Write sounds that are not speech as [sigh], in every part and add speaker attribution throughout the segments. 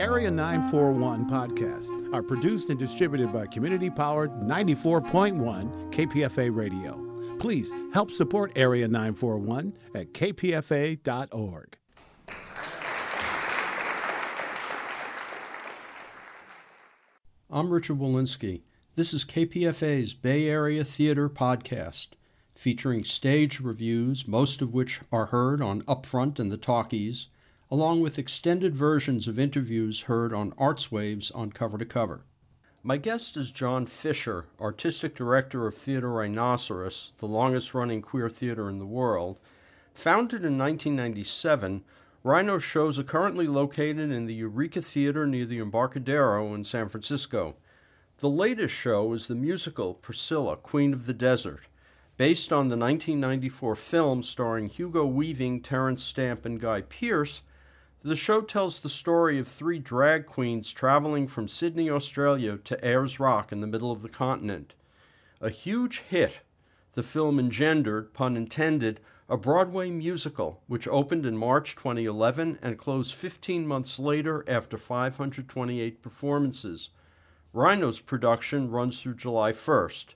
Speaker 1: Area 941 podcasts are produced and distributed by community powered 94.1 KPFA Radio. Please help support Area 941 at kpfa.org.
Speaker 2: I'm Richard Wolinsky. This is KPFA's Bay Area Theater Podcast, featuring stage reviews, most of which are heard on Upfront and the Talkies, along with extended versions of interviews heard on Arts Waves on Cover to Cover. My guest is John Fisher, Artistic Director of Theater Rhinoceros, the longest running queer theater in the world. Founded in 1997, Rhino shows are currently located in the Eureka Theater near the Embarcadero in San Francisco. The latest show is the musical Priscilla, Queen of the Desert, based on the 1994 film starring Hugo Weaving, Terence Stamp, and Guy Pearce. The show tells the story of three drag queens traveling from Sydney, Australia to Ayers Rock in the middle of the continent. A huge hit, the film engendered, pun intended, a Broadway musical, which opened in March 2011 and closed 15 months later after 528 performances. Rhino's production runs through July 1st.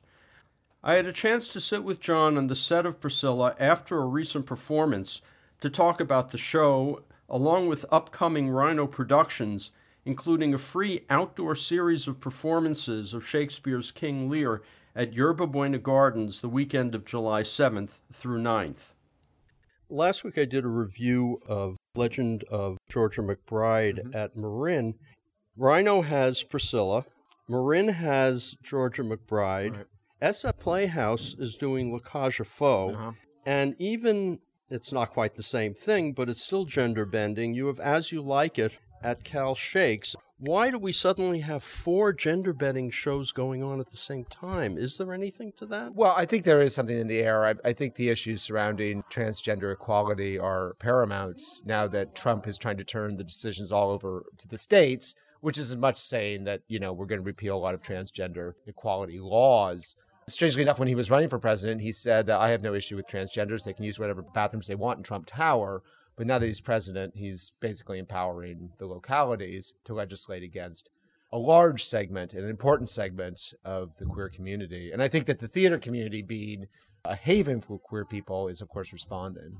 Speaker 2: I had a chance to sit with John on the set of Priscilla after a recent performance to talk about the show, along with upcoming Rhino productions, including a free outdoor series of performances of Shakespeare's King Lear at Yerba Buena Gardens the weekend of July 7th through 9th. Last week I did a review of Legend of Georgia McBride mm-hmm. at Marin. Rhino has Priscilla. Marin has Georgia McBride. Right. SF Playhouse is doing La Cage aux Folles. Uh-huh. And even, it's not quite the same thing, but it's still gender bending. You have As You Like It at Cal Shakes. Why do we suddenly have four gender bending shows going on at the same time? Is there anything to that?
Speaker 3: Well, I think there is something in the air. I, I, think the issues surrounding transgender equality are paramount now that Trump is trying to turn the decisions all over to the states, which is as much saying that, you know, we're going to repeal a lot of transgender equality laws. Strangely enough, when he was running for president, he said that I have no issue with transgenders. They can use whatever bathrooms they want in Trump Tower. But now that he's president, he's basically empowering the localities to legislate against a large segment, an important segment of the queer community. And I think that the theater community, being a haven for queer people, is of course responding.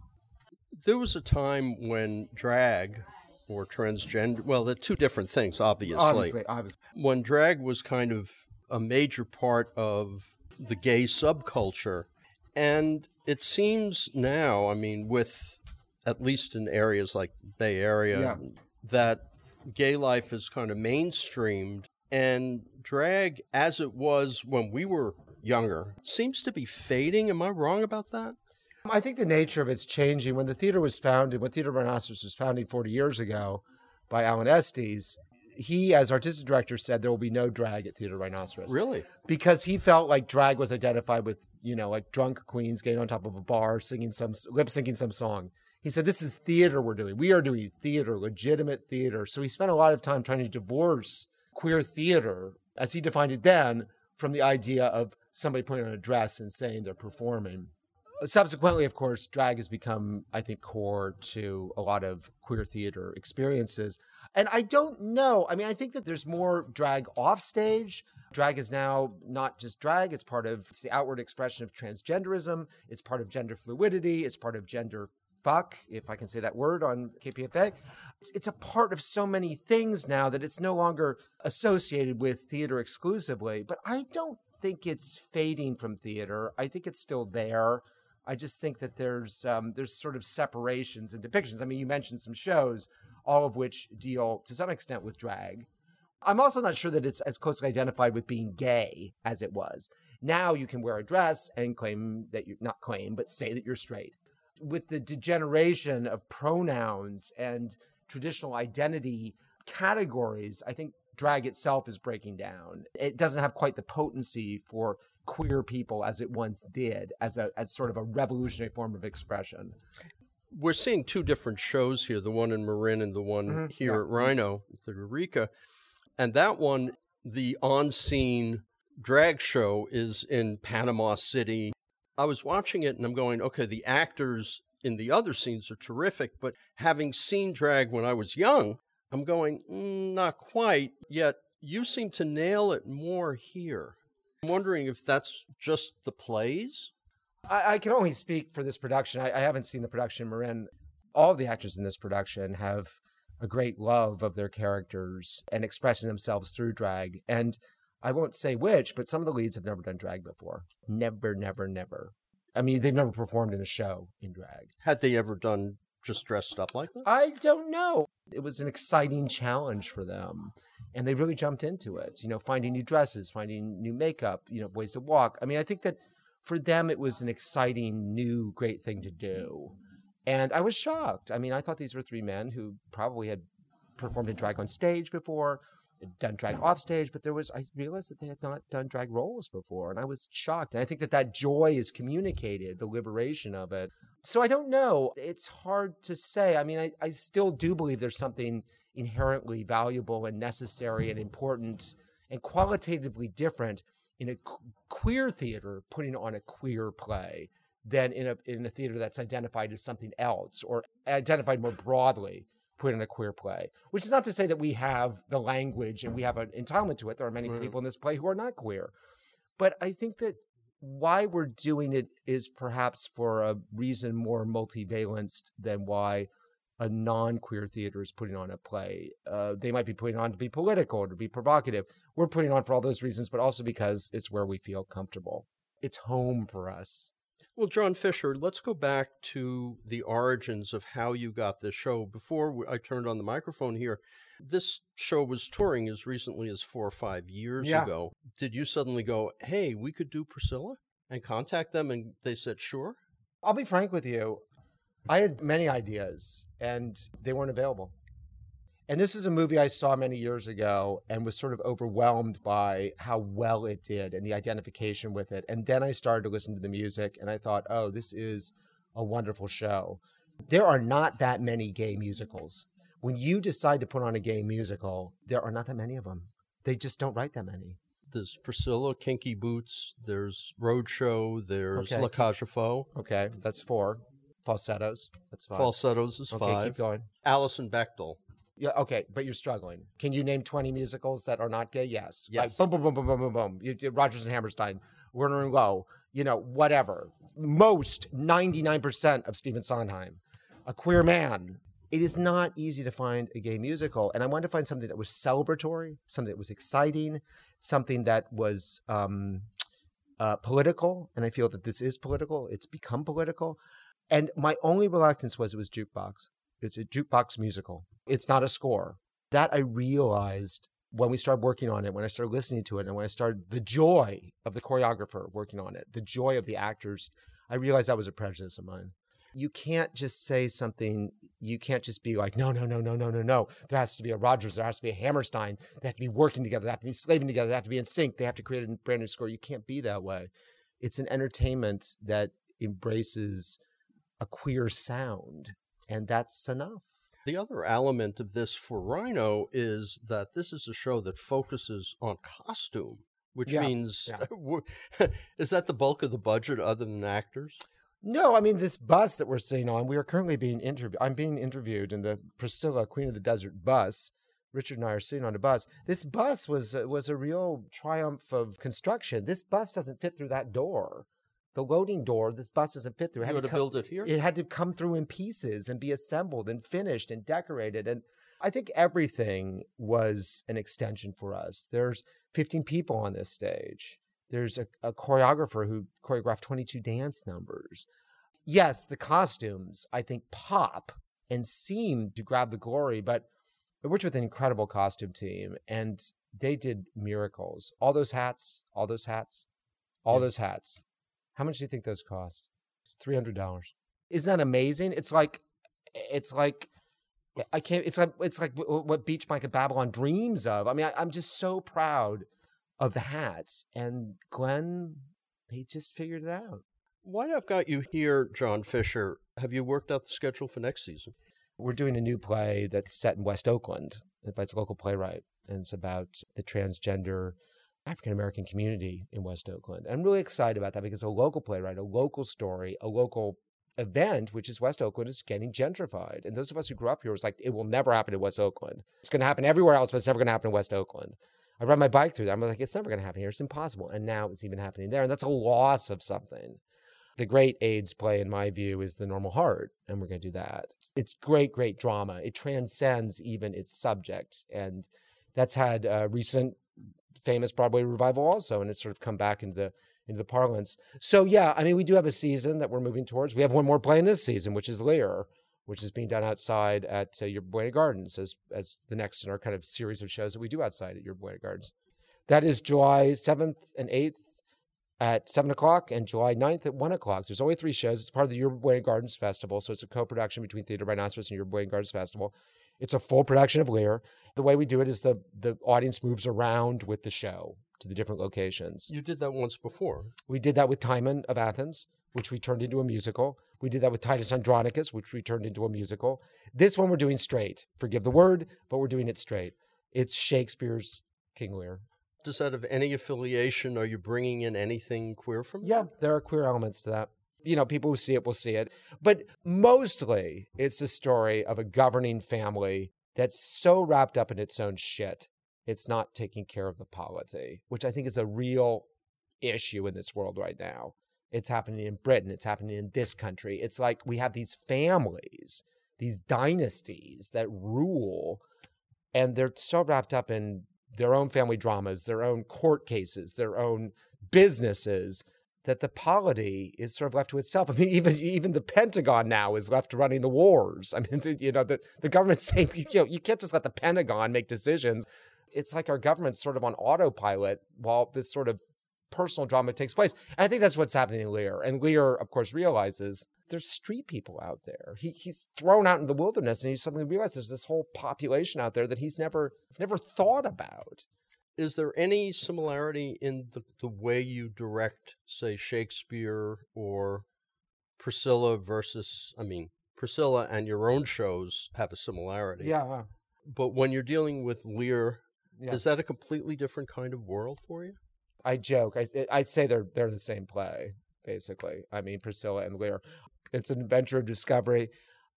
Speaker 2: There was a time when drag or transgender, well, they're two different things, obviously.
Speaker 3: Obviously, obviously.
Speaker 2: When drag was kind of a major part of the gay subculture. And it seems now, I mean, with at least in areas like Bay Area, yeah. that gay life is kind of mainstreamed and drag as it was when we were younger seems to be fading. Am I wrong about that?
Speaker 3: I think the nature of it's changing. When the theater was founded, when Theater Rhinoceros was founded 40 years ago by Alan Estes, he, as artistic director, said there will be no drag at Theater Rhinoceros.
Speaker 2: Really?
Speaker 3: Because he felt like drag was identified with, you know, like drunk queens getting on top of a bar, singing some, lip syncing some song. He said, This is theater we're doing. We are doing theater, legitimate theater. So he spent a lot of time trying to divorce queer theater, as he defined it then, from the idea of somebody putting on a dress and saying they're performing. Subsequently, of course, drag has become, I think, core to a lot of queer theater experiences. And I don't know. I mean, I think that there's more drag off stage. Drag is now not just drag, it's part of it's the outward expression of transgenderism, it's part of gender fluidity, it's part of gender fuck, if I can say that word on KPFA. It's, it's a part of so many things now that it's no longer associated with theater exclusively. But I don't think it's fading from theater. I think it's still there. I just think that there's um, there's sort of separations and depictions. I mean, you mentioned some shows, all of which deal to some extent with drag. I'm also not sure that it's as closely identified with being gay as it was. Now you can wear a dress and claim that you're not claim, but say that you're straight with the degeneration of pronouns and traditional identity categories, I think drag itself is breaking down. It doesn't have quite the potency for queer people as it once did, as a as sort of a revolutionary form of expression.
Speaker 2: We're seeing two different shows here, the one in Marin and the one mm-hmm. here yeah. at Rhino, the Eureka. And that one, the on scene drag show is in Panama City, I was watching it and I'm going, okay, the actors in the other scenes are terrific, but having seen drag when I was young, I'm going, mm, not quite, yet you seem to nail it more here. I'm wondering if that's just the plays?
Speaker 3: I, I can only speak for this production. I, I haven't seen the production, Marin. All of the actors in this production have a great love of their characters and expressing themselves through drag. And I won't say which, but some of the leads have never done drag before. Never, never, never. I mean, they've never performed in a show in drag.
Speaker 2: Had they ever done just dressed up like that?
Speaker 3: I don't know. It was an exciting challenge for them. And they really jumped into it, you know, finding new dresses, finding new makeup, you know, ways to walk. I mean, I think that for them, it was an exciting, new, great thing to do. Mm-hmm. And I was shocked. I mean, I thought these were three men who probably had performed in drag on stage before, done drag off stage, but there was, I realized that they had not done drag roles before. And I was shocked. And I think that that joy is communicated, the liberation of it. So I don't know. It's hard to say. I mean, I, I still do believe there's something inherently valuable and necessary and important and qualitatively different in a queer theater putting on a queer play than in a in a theater that's identified as something else or identified more broadly put in a queer play. Which is not to say that we have the language and we have an entitlement to it. There are many people in this play who are not queer. But I think that why we're doing it is perhaps for a reason more multivalenced than why a non-queer theater is putting on a play. Uh, they might be putting on to be political or to be provocative. We're putting on for all those reasons, but also because it's where we feel comfortable. It's home for us.
Speaker 2: Well, John Fisher, let's go back to the origins of how you got this show. Before I turned on the microphone here, this show was touring as recently as four or five years yeah. ago. Did you suddenly go, hey, we could do Priscilla and contact them? And they said, sure.
Speaker 3: I'll be frank with you. I had many ideas and they weren't available. And this is a movie I saw many years ago and was sort of overwhelmed by how well it did and the identification with it. And then I started to listen to the music and I thought, oh, this is a wonderful show. There are not that many gay musicals. When you decide to put on a gay musical, there are not that many of them. They just don't write that many.
Speaker 2: There's Priscilla, Kinky Boots, there's Roadshow, there's okay. La Cage aux Folles.
Speaker 3: Okay, that's four. Falsettos, that's five.
Speaker 2: Falsettos is
Speaker 3: okay,
Speaker 2: five.
Speaker 3: keep going.
Speaker 2: Alison Bechdel.
Speaker 3: Yeah, okay, but you're struggling. Can you name 20 musicals that are not gay? Yes.
Speaker 2: Yes.
Speaker 3: Like boom, boom, boom, boom, boom, boom, boom. You did Rodgers and Hammerstein, Lerner and Loewe, you know, whatever. Most 99% of Stephen Sondheim, a queer man. It is not easy to find a gay musical. And I wanted to find something that was celebratory, something that was exciting, something that was um, uh, political. And I feel that this is political. It's become political. And my only reluctance was it was jukebox. It's a jukebox musical. It's not a score. That I realized when we started working on it, when I started listening to it, and when I started the joy of the choreographer working on it, the joy of the actors, I realized that was a prejudice of mine. You can't just say something, you can't just be like, no, no, no, no, no, no, no. There has to be a Rodgers, there has to be a Hammerstein. They have to be working together, they have to be slaving together, they have to be in sync, they have to create a brand new score. You can't be that way. It's an entertainment that embraces a queer sound and that's enough.
Speaker 2: The other element of this for Rhino is that this is a show that focuses on costume, which
Speaker 3: yeah,
Speaker 2: means
Speaker 3: yeah. [laughs] [laughs]
Speaker 2: is that the bulk of the budget other than actors?
Speaker 3: No, I mean this bus that we're sitting on. We are currently being interviewed. I'm being interviewed in the Priscilla Queen of the Desert bus. Richard and I are sitting on a bus. This bus was was a real triumph of construction. This bus doesn't fit through that door the loading door this bus doesn't fit through.
Speaker 2: It had to, to come, build it here.
Speaker 3: It had to come through in pieces and be assembled and finished and decorated. And I think everything was an extension for us. There's 15 people on this stage. There's a, a choreographer who choreographed 22 dance numbers. Yes, the costumes I think pop and seem to grab the glory, but I worked with an incredible costume team and they did miracles. All those hats, all those hats, all those hats how much do you think those cost? Three hundred dollars. Isn't that amazing? It's like, it's like, I can't. It's like it's like what Beach Mike of Babylon dreams of. I mean, I, I'm just so proud of the hats, and Glenn, he just figured it out.
Speaker 2: Why I've got you here, John Fisher? Have you worked out the schedule for next season?
Speaker 3: We're doing a new play that's set in West Oakland by its local playwright, and it's about the transgender African American community in West Oakland. I'm really excited about that because a local playwright, a local story, a local event, which is West Oakland, is getting gentrified. And those of us who grew up here was like, it will never happen in West Oakland. It's going to happen everywhere else, but it's never going to happen in West Oakland. I ride my bike through there. I'm like, it's never going to happen here. It's impossible. And now it's even happening there. And that's a loss of something. The great AIDS play, in my view, is The Normal Heart. And we're going to do that. It's great, great drama. It transcends even its subject. And that's had a recent famous Broadway revival also. And it's sort of come back into the into the parlance. So yeah, I mean, we do have a season that we're moving towards. We have one more play in this season, which is Lear, which is being done outside at uh, Yerba Buena Gardens as as the next in our kind of series of shows that we do outside at Yerba Buena Gardens. That is July seventh and eighth at seven o'clock and July 9th at one o'clock. There's only three shows. It's part of the Yerba Buena Gardens Festival, so it's a co-production between Theater Rhinoceros and Yerba Buena Gardens Festival. It's a full production of Lear. The way we do it is the the audience moves around with the show to the different locations.
Speaker 2: You did that once before.
Speaker 3: We did that with Timon of Athens, which we turned into a musical. We did that with Titus Andronicus, which we turned into a musical. This one we're doing straight. Forgive the word, but we're doing it straight. It's Shakespeare's King Lear.
Speaker 2: Does that have any affiliation? Are you bringing in anything queer from?
Speaker 3: Yeah, there are queer elements to that. You know, people who see it will see it. But mostly it's the story of a governing family that's so wrapped up in its own shit it's not taking care of the polity, which I think is a real issue in this world right now. It's happening in Britain, it's happening in this country. It's like we have these families, these dynasties that rule, and they're so wrapped up in their own family dramas, their own court cases, their own businesses that the polity is sort of left to itself. [laughs] I mean, even even the Pentagon now is left running the wars. I mean, [laughs] you know, the, the government's [laughs] saying, you know, you can't just let the Pentagon make decisions it's like our government's sort of on autopilot while this sort of personal drama takes place. And I think that's what's happening in Lear. And Lear, of course, realizes there's street people out there. He, he's thrown out in the wilderness and he suddenly realizes there's this whole population out there that he's never never thought about.
Speaker 2: Is there any similarity in the, the way you direct, say, Shakespeare or Priscilla versus, I mean, Priscilla and your own shows have a similarity.
Speaker 3: Yeah. Uh-huh.
Speaker 2: But when you're dealing with Lear yeah. Is that a completely different kind of world for you?
Speaker 3: I joke. I, I say they're they're the same play, basically. I mean, Priscilla and Lear. It's an adventure of discovery.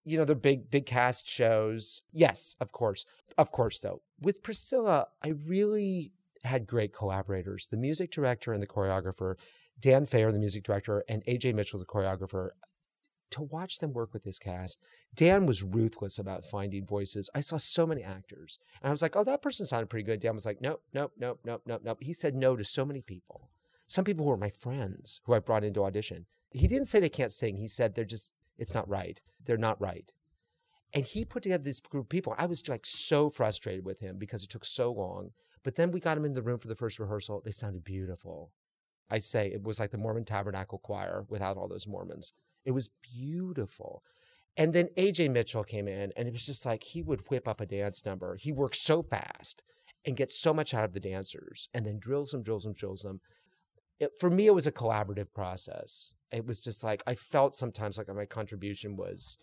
Speaker 3: You know, they're big, big cast shows. Yes, of course. Of course, though. With Priscilla, I really had great collaborators. The music director and the choreographer, Dan Fayer, the music director, and AJ Mitchell, the choreographer to watch them work with this cast, Dan was ruthless about finding voices. I saw so many actors, and I was like, "Oh, that person sounded pretty good." Dan was like, "Nope, nope, nope, nope, nope, nope." He said no to so many people. Some people who were my friends who I brought into audition. He didn't say they can't sing. He said they're just it's not right. They're not right. And he put together this group of people. I was like so frustrated with him because it took so long. But then we got him in the room for the first rehearsal. They sounded beautiful. I say it was like the Mormon Tabernacle Choir without all those Mormons. It was beautiful. And then AJ Mitchell came in, and it was just like he would whip up a dance number. He works so fast and gets so much out of the dancers, and then drills them, drills them, drills them. It, for me, it was a collaborative process. It was just like I felt sometimes like my contribution was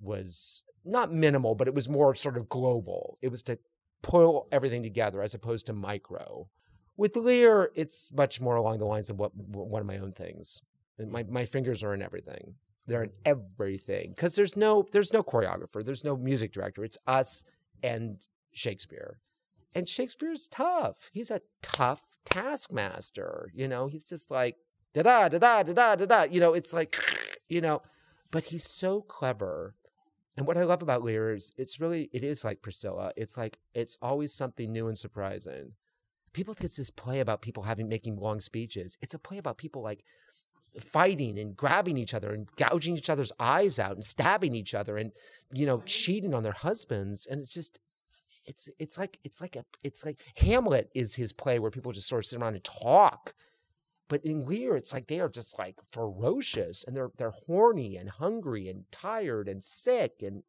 Speaker 3: was not minimal, but it was more sort of global. It was to pull everything together as opposed to micro. With Lear, it's much more along the lines of what one of my own things. My my fingers are in everything. They're in everything because there's no there's no choreographer, there's no music director. It's us and Shakespeare, and Shakespeare's tough. He's a tough taskmaster. You know, he's just like da da da da da da da da. You know, it's like [laughs] you know, but he's so clever. And what I love about Lear is it's really it is like Priscilla. It's like it's always something new and surprising. People think it's this play about people having making long speeches. It's a play about people like fighting and grabbing each other and gouging each other's eyes out and stabbing each other and you know cheating on their husbands and it's just it's it's like it's like a it's like Hamlet is his play where people just sort of sit around and talk but in Lear it's like they are just like ferocious and they're they're horny and hungry and tired and sick and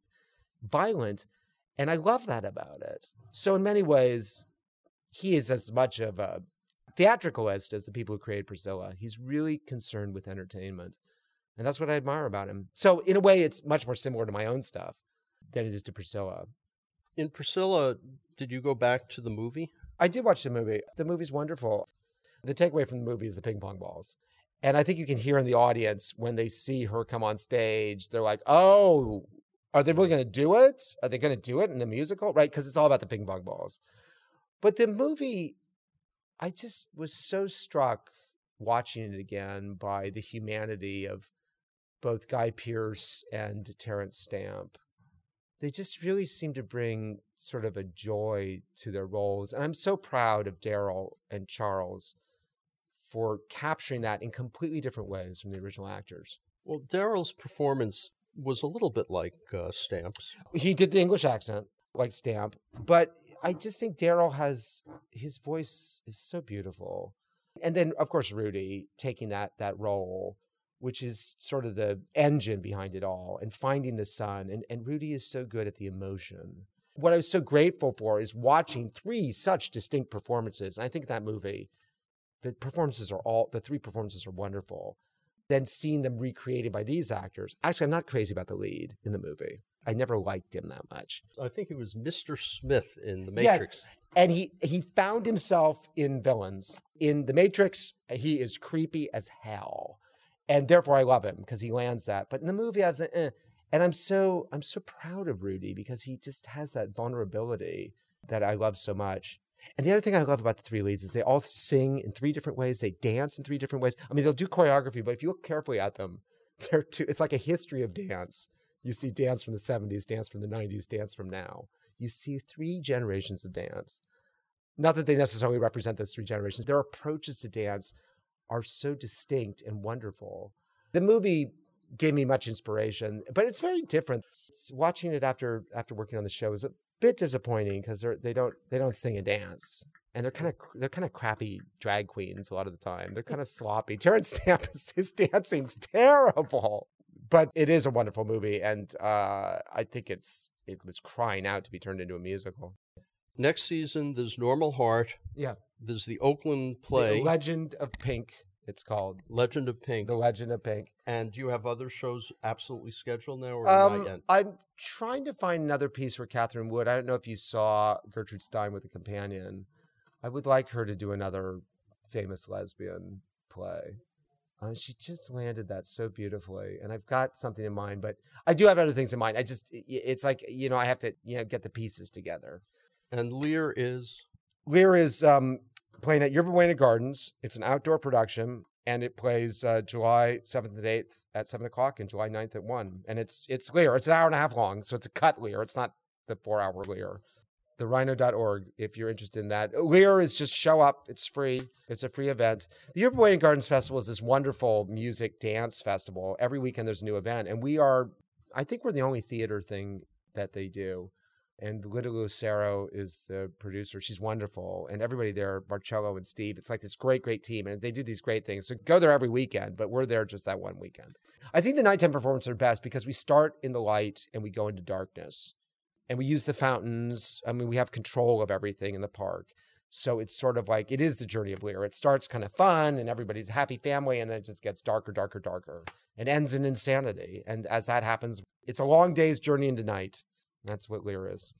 Speaker 3: violent and I love that about it so in many ways he is as much of a theatricalist as the people who created Priscilla. He's really concerned with entertainment. And that's what I admire about him. So, in a way, it's much more similar to my own stuff than it is to Priscilla.
Speaker 2: In Priscilla, did you go back to the movie?
Speaker 3: I did watch the movie. The movie's wonderful. The takeaway from the movie is the ping pong balls. And I think you can hear in the audience when they see her come on stage, they're like, oh, are they really going to do it? Are they going to do it in the musical? Right? Because it's all about the ping pong balls. But the movie, I just was so struck watching it again by the humanity of both Guy Pearce and Terence Stamp. They just really seem to bring sort of a joy to their roles. And I'm so proud of Daryl and Charles for capturing that in completely different ways from the original actors.
Speaker 2: Well, Daryl's performance was a little bit like uh, Stamp's.
Speaker 3: He did the English accent like Stamp, but I just think Daryl has his voice is so beautiful. And then of course Rudy taking that that role which is sort of the engine behind it all and finding the sun. and and Rudy is so good at the emotion. What I was so grateful for is watching three such distinct performances. And I think that movie the performances are all the three performances are wonderful. Then seeing them recreated by these actors. Actually, I'm not crazy about the lead in the movie. I never liked him that much.
Speaker 2: I think he was Mr. Smith in The Matrix.
Speaker 3: Yes. And he he found himself in villains. In The Matrix, he is creepy as hell. And therefore I love him because he lands that. But in the movie, I was like, eh. and I'm so I'm so proud of Rudy because he just has that vulnerability that I love so much. And the other thing I love about the three leads is they all sing in three different ways. They dance in three different ways. I mean, they'll do choreography, but if you look carefully at them, [laughs] they're it's like a history of dance. You see dance from the 70s, dance from the 90s, dance from now. You see three generations of dance. Not that they necessarily represent those three generations. Their approaches to dance are so distinct and wonderful. The movie gave me much inspiration, but it's very different. It's, watching it after after working on the show is a bit disappointing because they don't they don't sing and dance and they're kind of they're kind of crappy drag queens a lot of the time. They're kind of sloppy. [laughs] Terence Stamp his dancing's terrible, but it is a wonderful movie, and uh, I think it's it was crying out to be turned into a musical.
Speaker 2: Next season, there's Normal Heart.
Speaker 3: Yeah,
Speaker 2: there's the Oakland play,
Speaker 3: the Legend of Pink. It's called
Speaker 2: Legend of Pink.
Speaker 3: The Legend of Pink.
Speaker 2: And do you have other shows absolutely scheduled now, or
Speaker 3: um? I'm trying to find another piece for Catherine Wood. I don't know if you saw Gertrude Stein with a companion. I would like her to do another famous lesbian play. Uh, she just landed that so beautifully, and I've got something in mind. But I do have other things in mind. I just, it's like you know, I have to you know get the pieces together.
Speaker 2: And Lear is
Speaker 3: Lear is um, playing at Yerba Buena Gardens. It's an outdoor production, and it plays uh, July 7th and 8th at 7 o'clock and July 9th at 1. And it's it's Lear. It's an hour and a half long, so it's a cut Lear. It's not the four hour Lear. The rhino.org, if you're interested in that. Lear is just show up. It's free. It's a free event. The Yerba Buena Gardens Festival is this wonderful music dance festival. Every weekend there's a new event. And we are, I think we're the only theater thing that they do and Lydia Lucero is the producer. She's wonderful, and everybody there, Marcello and Steve. It's like this great, great team, and they do these great things. So go there every weekend, but we're there just that one weekend. I think the nighttime performances are best because we start in the light and we go into darkness, and we use the fountains. I mean, we have control of everything in the park. So it's sort of like it is the journey of Lear. It starts kind of fun and everybody's a happy family, and then it just gets darker, darker, darker, and ends in insanity. And as that happens, it's a long day's journey into night. That's what Lear is.